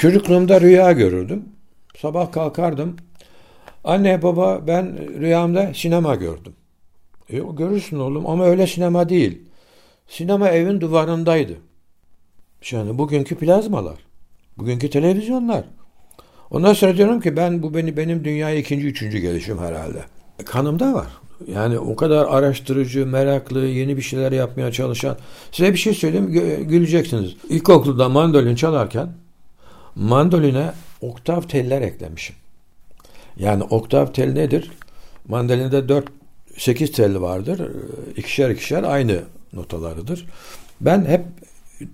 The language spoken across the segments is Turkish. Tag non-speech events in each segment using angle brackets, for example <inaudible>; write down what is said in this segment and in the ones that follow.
Çocukluğumda rüya görürdüm. Sabah kalkardım. Anne baba ben rüyamda sinema gördüm. E, görürsün oğlum ama öyle sinema değil. Sinema evin duvarındaydı. Yani bugünkü plazmalar, bugünkü televizyonlar. Ondan sonra diyorum ki ben bu beni benim dünyaya ikinci, üçüncü gelişim herhalde. Kanımda var. Yani o kadar araştırıcı, meraklı, yeni bir şeyler yapmaya çalışan. Size bir şey söyleyeyim, güleceksiniz. İlkokulda mandolin çalarken mandoline oktav teller eklemişim. Yani oktav tel nedir? Mandolinde 4 8 tel vardır. İkişer ikişer aynı notalarıdır. Ben hep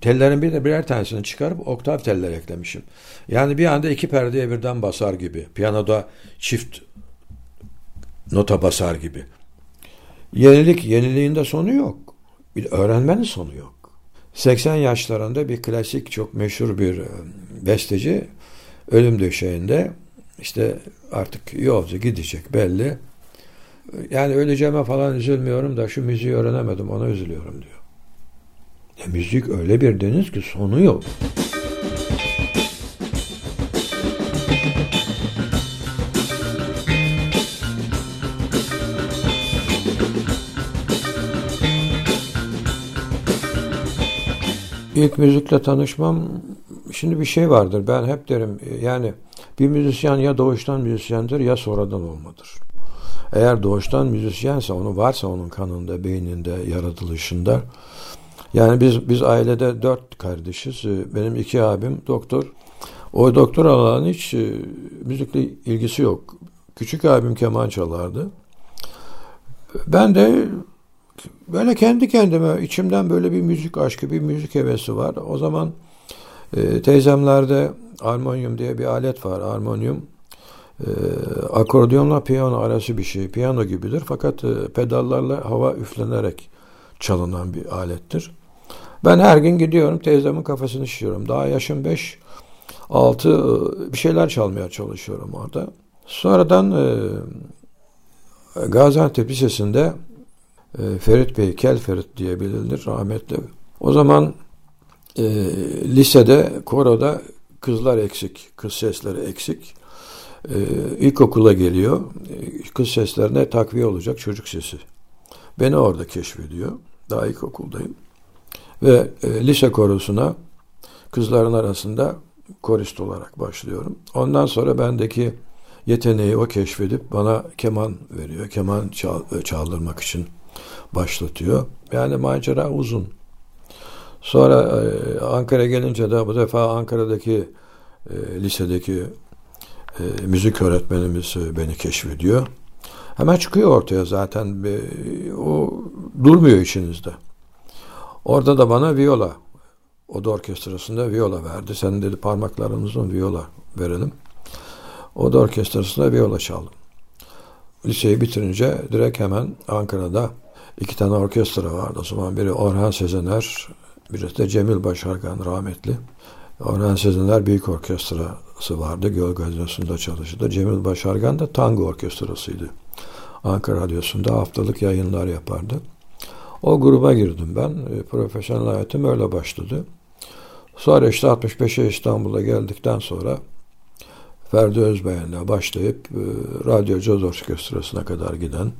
tellerin bir de birer tanesini çıkarıp oktav teller eklemişim. Yani bir anda iki perdeye birden basar gibi. Piyanoda çift nota basar gibi. Yenilik, yeniliğinde sonu yok. Bir öğrenmenin sonu yok. 80 yaşlarında bir klasik çok meşhur bir besteci ölüm döşeğinde işte artık yolcu gidecek belli. Yani öleceğime falan üzülmüyorum da şu müziği öğrenemedim ona üzülüyorum diyor. E, müzik öyle bir deniz ki sonu yok. İlk müzikle tanışmam şimdi bir şey vardır. Ben hep derim yani bir müzisyen ya doğuştan müzisyendir ya sonradan olmadır. Eğer doğuştan müzisyense onu varsa onun kanında, beyninde, yaratılışında yani biz biz ailede dört kardeşiz. Benim iki abim doktor. O doktor alanı hiç e, müzikle ilgisi yok. Küçük abim keman çalardı. Ben de böyle kendi kendime içimden böyle bir müzik aşkı, bir müzik hevesi var. O zaman e, teyzemlerde armonyum diye bir alet var. Armonyum e, akordiyonla piyano arası bir şey. Piyano gibidir fakat e, pedallarla hava üflenerek çalınan bir alettir. Ben her gün gidiyorum teyzemin kafasını şişiyorum. Daha yaşım 5 6 e, bir şeyler çalmaya çalışıyorum orada. Sonradan e, Gaziantep Lisesi'nde e, Ferit Bey, Kel Ferit diye bilinir rahmetli. O zaman e, lisede, koroda kızlar eksik, kız sesleri eksik. E, ilkokula geliyor, e, kız seslerine takviye olacak çocuk sesi. Beni orada keşfediyor. Daha ilkokuldayım. Ve e, lise korosuna kızların arasında korist olarak başlıyorum. Ondan sonra bendeki yeteneği o keşfedip bana keman veriyor. Keman çal, e, çaldırmak için başlatıyor. Yani macera uzun. Sonra e, Ankara gelince de bu defa Ankara'daki e, lisedeki e, müzik öğretmenimiz e, beni keşfediyor. Hemen çıkıyor ortaya zaten. E, o durmuyor işinizde. Orada da bana viola, o da orkestrasında viola verdi. Sen dedi parmaklarımızın viola verelim. O da orkestrasında viola çaldım. Liseyi bitirince direkt hemen Ankara'da iki tane orkestra vardı. O zaman biri Orhan Sezener, birisi de Cemil Başargan rahmetli. Orhan Sezener Büyük Orkestrası vardı. Göl Gazetesi'nde çalıştı. Cemil Başargan da tango orkestrasıydı. Ankara Radyosu'nda haftalık yayınlar yapardı. O gruba girdim ben. E, profesyonel hayatım öyle başladı. Sonra işte 65'e İstanbul'a geldikten sonra Ferdi Özbeğen'le başlayıp e, Radyo Caz Orkestrası'na kadar giden,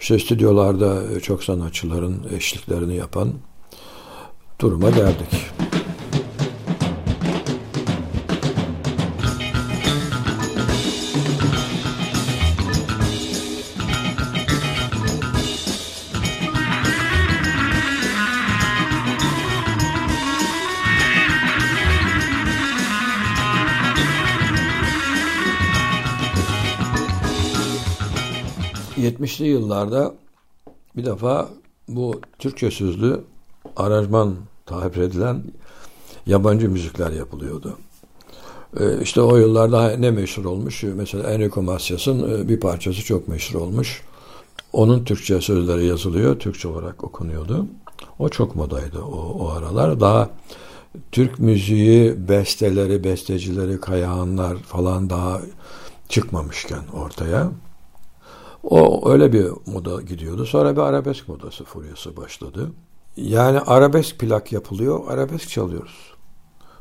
işte stüdyolarda çok sanatçıların eşliklerini yapan duruma geldik. 70'li yıllarda bir defa bu Türkçe sözlü aranjman tabir edilen yabancı müzikler yapılıyordu. Ee, işte o yıllarda ne meşhur olmuş? Mesela Enrico Macias'ın e, bir parçası çok meşhur olmuş. Onun Türkçe sözleri yazılıyor, Türkçe olarak okunuyordu. O çok modaydı o, o aralar. Daha Türk müziği, besteleri, bestecileri, kayahanlar falan daha çıkmamışken ortaya. O öyle bir moda gidiyordu. Sonra bir arabesk modası furyası başladı. Yani arabesk plak yapılıyor, arabesk çalıyoruz.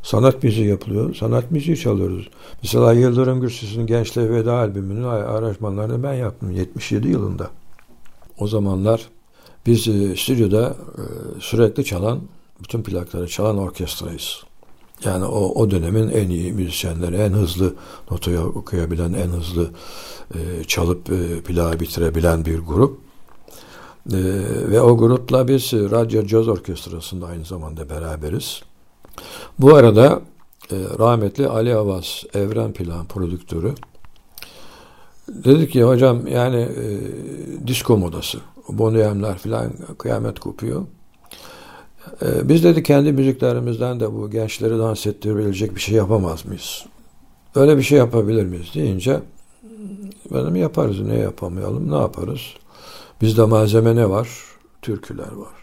Sanat müziği yapılıyor. Sanat müziği çalıyoruz. Mesela Yıldırım Gürses'in Gençliğe Veda albümünün aranjmanlarını ben yaptım 77 yılında. O zamanlar biz e, stüdyoda e, sürekli çalan, bütün plakları çalan orkestrayız. Yani o, o dönemin en iyi müzisyenleri, en hızlı notayı okuyabilen, en hızlı e, çalıp e, plağı bitirebilen bir grup. E, ve o grupla biz Radyo Caz Orkestrası'nda aynı zamanda beraberiz. Bu arada e, rahmetli Ali Avaz, Evren Plan prodüktörü, dedi ki hocam yani e, disko modası, bonuyemler falan kıyamet kopuyor. E, biz dedi kendi müziklerimizden de bu gençleri dans ettirebilecek bir şey yapamaz mıyız? Öyle bir şey yapabilir miyiz deyince benim yaparız ne yapamayalım ne yaparız? Bizde malzeme ne var? Türküler var.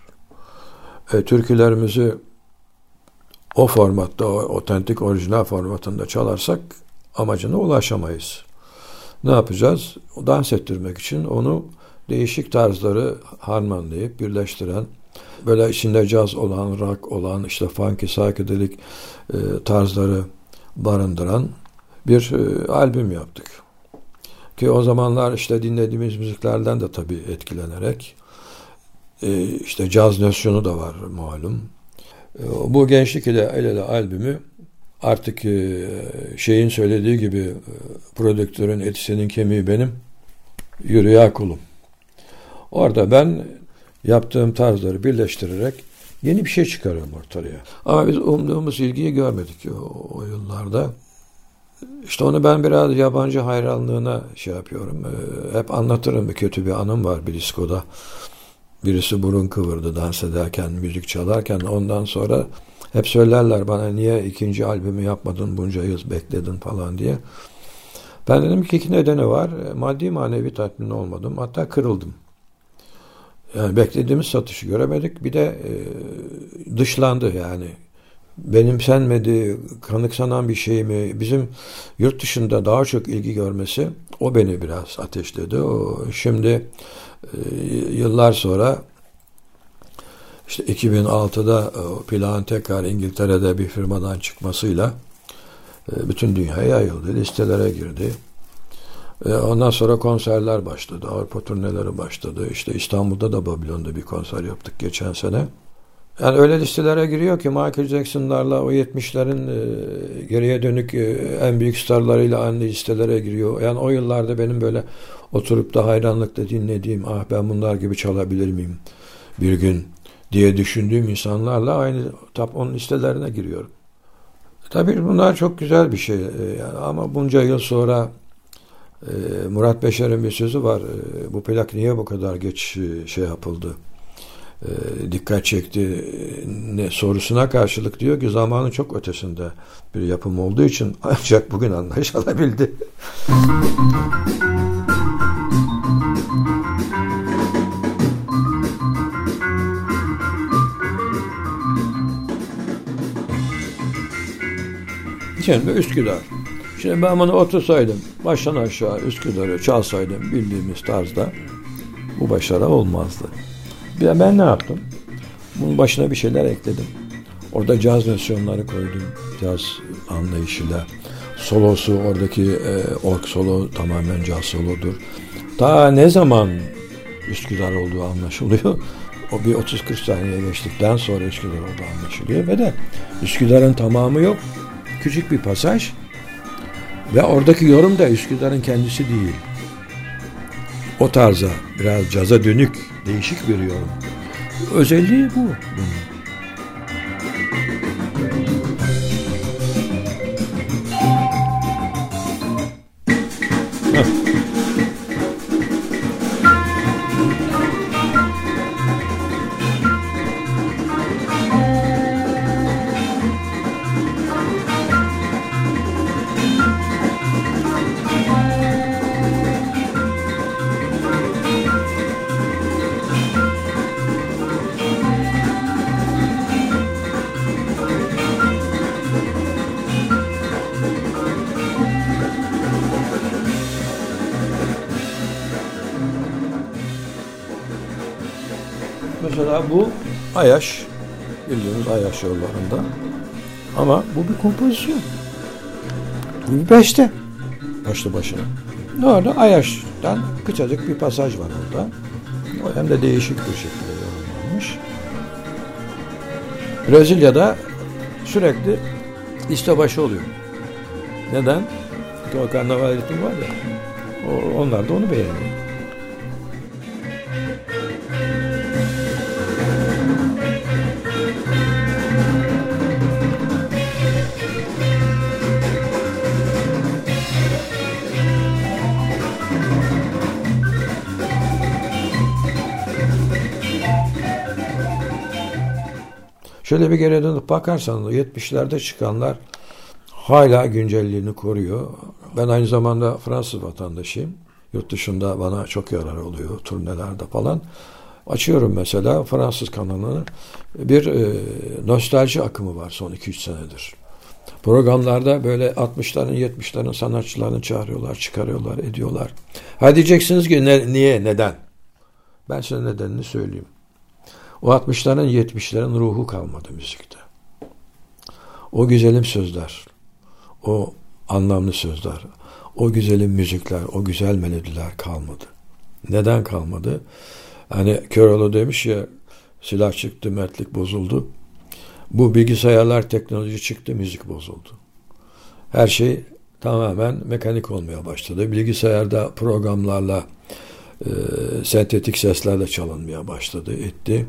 E, türkülerimizi o formatta, o otentik orijinal formatında çalarsak amacına ulaşamayız. Ne yapacağız? Dans ettirmek için onu değişik tarzları harmanlayıp birleştiren, böyle içinde caz olan, rock olan, işte funky, psychedelic e, tarzları barındıran bir e, albüm yaptık. Ki o zamanlar işte dinlediğimiz müziklerden de tabii etkilenerek e, işte caz nosyonu da var malum. E, bu Gençlik ile El Ele albümü artık e, şeyin söylediği gibi e, prodüktörün eti senin kemiği benim yürü ya kulum. Orada ben yaptığım tarzları birleştirerek yeni bir şey çıkarıyorum ortaya. Ama biz umduğumuz ilgiyi görmedik o, o yıllarda. İşte onu ben biraz yabancı hayranlığına şey yapıyorum. Hep anlatırım bir kötü bir anım var bir diskoda. Birisi burun kıvırdı dans ederken, müzik çalarken. Ondan sonra hep söylerler bana niye ikinci albümü yapmadın bunca yıl bekledin falan diye. Ben dedim ki iki nedeni var. Maddi manevi tatmin olmadım. Hatta kırıldım. Yani beklediğimiz satışı göremedik. Bir de e, dışlandı yani. Benimsenmedi, kanıksanan bir şey mi? Bizim yurt dışında daha çok ilgi görmesi o beni biraz ateşledi. O şimdi ee, yıllar sonra işte 2006'da o plan tekrar İngiltere'de bir firmadan çıkmasıyla e, bütün dünyaya yayıldı. Listelere girdi. Ondan sonra konserler başladı. Avrupa turneleri başladı. İşte İstanbul'da da Babilon'da bir konser yaptık geçen sene. Yani öyle listelere giriyor ki Michael Jackson'larla o 70'lerin e, geriye dönük e, en büyük starlarıyla aynı listelere giriyor. Yani o yıllarda benim böyle oturup da hayranlıkla dinlediğim ah ben bunlar gibi çalabilir miyim bir gün diye düşündüğüm insanlarla aynı top 10 listelerine giriyorum. Tabii bunlar çok güzel bir şey e, yani ama bunca yıl sonra e, Murat Beşer'in bir sözü var. E, bu plak niye bu kadar geç e, şey yapıldı? E, dikkat çekti ne sorusuna karşılık diyor ki zamanın çok ötesinde bir yapım olduğu için <laughs> ancak bugün anlaşılabildi. Şimdi Üsküdar. Şimdi ben bunu otursaydım, baştan aşağı Üsküdar'ı çalsaydım bildiğimiz tarzda bu başarı olmazdı. Ben ne yaptım? Bunun başına bir şeyler ekledim. Orada caz nosyonları koydum. Caz anlayışıyla. Solosu oradaki e, ork solo tamamen caz solodur. Daha ne zaman Üsküdar olduğu anlaşılıyor. O bir 30-40 saniye geçtikten sonra Üsküdar olduğu anlaşılıyor. Ve de Üsküdar'ın tamamı yok. Küçük bir pasaj. Ve oradaki yorum da Üsküdar'ın kendisi değil. O tarza biraz caza dönük değişik bir yorum. Özelliği bu bunun. Mesela bu Ayaş, bildiğiniz Ayaş yollarında Ama bu bir kompozisyon. Bu bir beste. Başlı başına. Ne oldu? Ayaş'tan kısacık bir pasaj var orada. O hem de değişik bir şekilde yorumlanmış. Brezilya'da sürekli liste başı oluyor. Neden? Çünkü o karnaval ritmi var ya. Onlar da onu beğeniyor. Şöyle bir geri dönüp bakarsanız 70'lerde çıkanlar hala güncelliğini koruyor. Ben aynı zamanda Fransız vatandaşıyım. Yurt dışında bana çok yarar oluyor turnelerde falan. Açıyorum mesela Fransız kanalını. Bir e, nostalji akımı var son 2-3 senedir. Programlarda böyle 60'ların 70'lerin sanatçılarını çağırıyorlar, çıkarıyorlar, ediyorlar. Ha diyeceksiniz ki ne, niye, neden? Ben size nedenini söyleyeyim. O 60'ların 70'lerin ruhu kalmadı müzikte. O güzelim sözler, o anlamlı sözler, o güzelim müzikler, o güzel melodiler kalmadı. Neden kalmadı? Hani Köroğlu demiş ya silah çıktı, mertlik bozuldu. Bu bilgisayarlar teknoloji çıktı, müzik bozuldu. Her şey tamamen mekanik olmaya başladı. Bilgisayarda programlarla e, sentetik seslerle çalınmaya başladı, etti.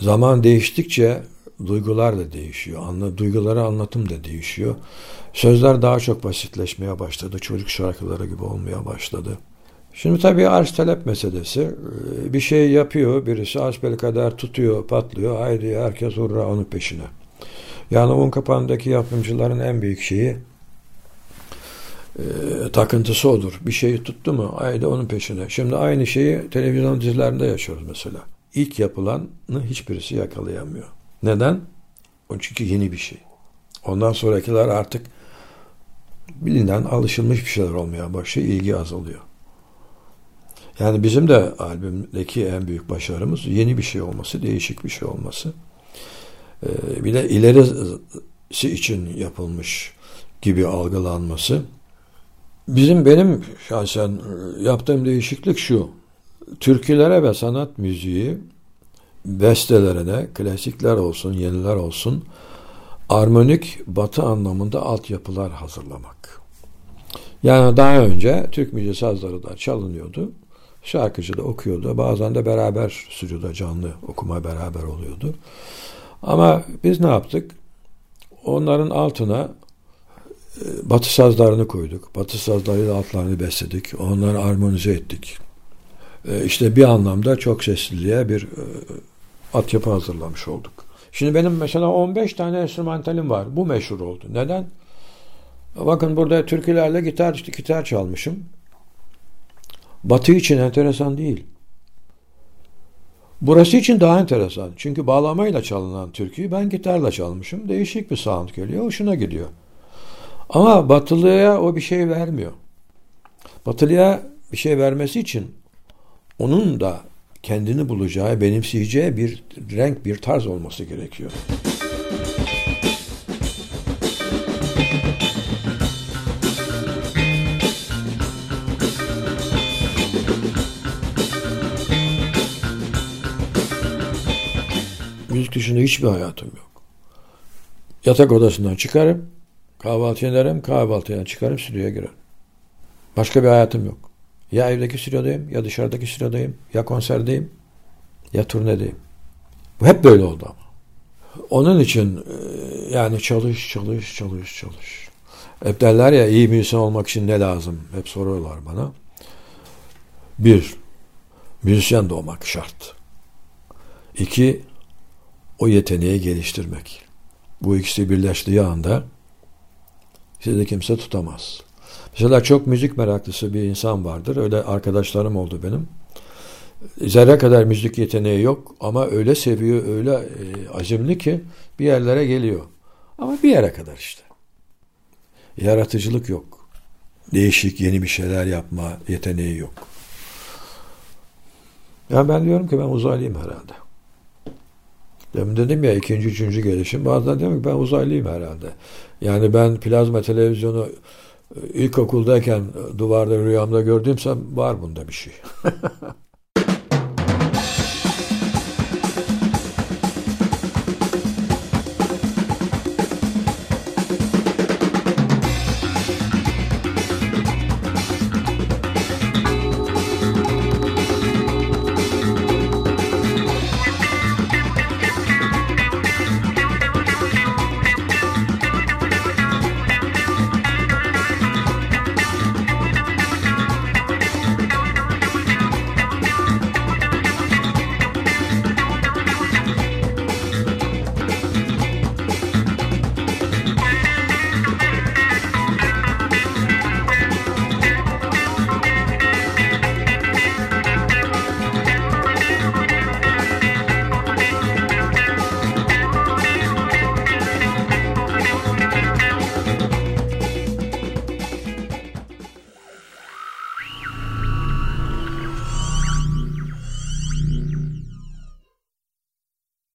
Zaman değiştikçe duygular da değişiyor. Anla, duyguları anlatım da değişiyor. Sözler daha çok basitleşmeye başladı. Çocuk şarkıları gibi olmaya başladı. Şimdi tabii arz talep meselesi. Ee, bir şey yapıyor, birisi asbel kadar tutuyor, patlıyor. Haydi herkes hurra onun peşine. Yani un kapağındaki yapımcıların en büyük şeyi e, takıntısı odur. Bir şeyi tuttu mu haydi onun peşine. Şimdi aynı şeyi televizyon dizilerinde yaşıyoruz mesela ilk yapılanı hiçbirisi yakalayamıyor. Neden? Çünkü yeni bir şey. Ondan sonrakiler artık bilinen, alışılmış bir şeyler olmaya başlıyor, ilgi azalıyor. Yani bizim de albümdeki en büyük başarımız yeni bir şey olması, değişik bir şey olması. Ee, bir de ilerisi için yapılmış gibi algılanması. Bizim benim şahsen yaptığım değişiklik şu türkülere ve sanat müziği bestelerine, klasikler olsun, yeniler olsun, armonik batı anlamında altyapılar hazırlamak. Yani daha önce Türk müziği sazları da çalınıyordu. Şarkıcı da okuyordu. Bazen de beraber stüdyoda canlı okuma beraber oluyordu. Ama biz ne yaptık? Onların altına e, batı sazlarını koyduk. Batı sazlarıyla altlarını besledik. Onları armonize ettik. E, işte bir anlamda çok sesliliğe bir e, altyapı hazırlamış olduk. Şimdi benim mesela 15 tane enstrümantalim var. Bu meşhur oldu. Neden? Bakın burada türkülerle gitar gitar çalmışım. Batı için enteresan değil. Burası için daha enteresan. Çünkü bağlamayla çalınan türküyü ben gitarla çalmışım. Değişik bir sound geliyor. Hoşuna gidiyor. Ama Batılıya o bir şey vermiyor. Batılıya bir şey vermesi için onun da kendini bulacağı, benimseyeceği bir renk, bir tarz olması gerekiyor. Müzik dışında hiçbir hayatım yok. Yatak odasından çıkarım, kahvaltı ederim, kahvaltıya çıkarım, stüdyoya girerim. Başka bir hayatım yok. Ya evdeki stüdyodayım, ya dışarıdaki stüdyodayım, ya konserdeyim, ya turnedeyim. Bu hep böyle oldu ama. Onun için e, yani çalış, çalış, çalış, çalış. Hep derler ya iyi müzisyen olmak için ne lazım? Hep soruyorlar bana. Bir, müzisyen doğmak şart. İki, o yeteneği geliştirmek. Bu ikisi birleştiği anda sizi kimse tutamaz. Mesela çok müzik meraklısı bir insan vardır. Öyle arkadaşlarım oldu benim. Zerre kadar müzik yeteneği yok ama öyle seviyor, öyle e, azimli ki bir yerlere geliyor. Ama bir yere kadar işte. Yaratıcılık yok. Değişik, yeni bir şeyler yapma yeteneği yok. Ya ben diyorum ki ben uzaylıyım herhalde. Demin dedim ya ikinci, üçüncü gelişim. Bazen diyorum ki ben uzaylıyım herhalde. Yani ben plazma televizyonu ilkokuldayken duvarda rüyamda gördüğümsem var bunda bir şey. <laughs>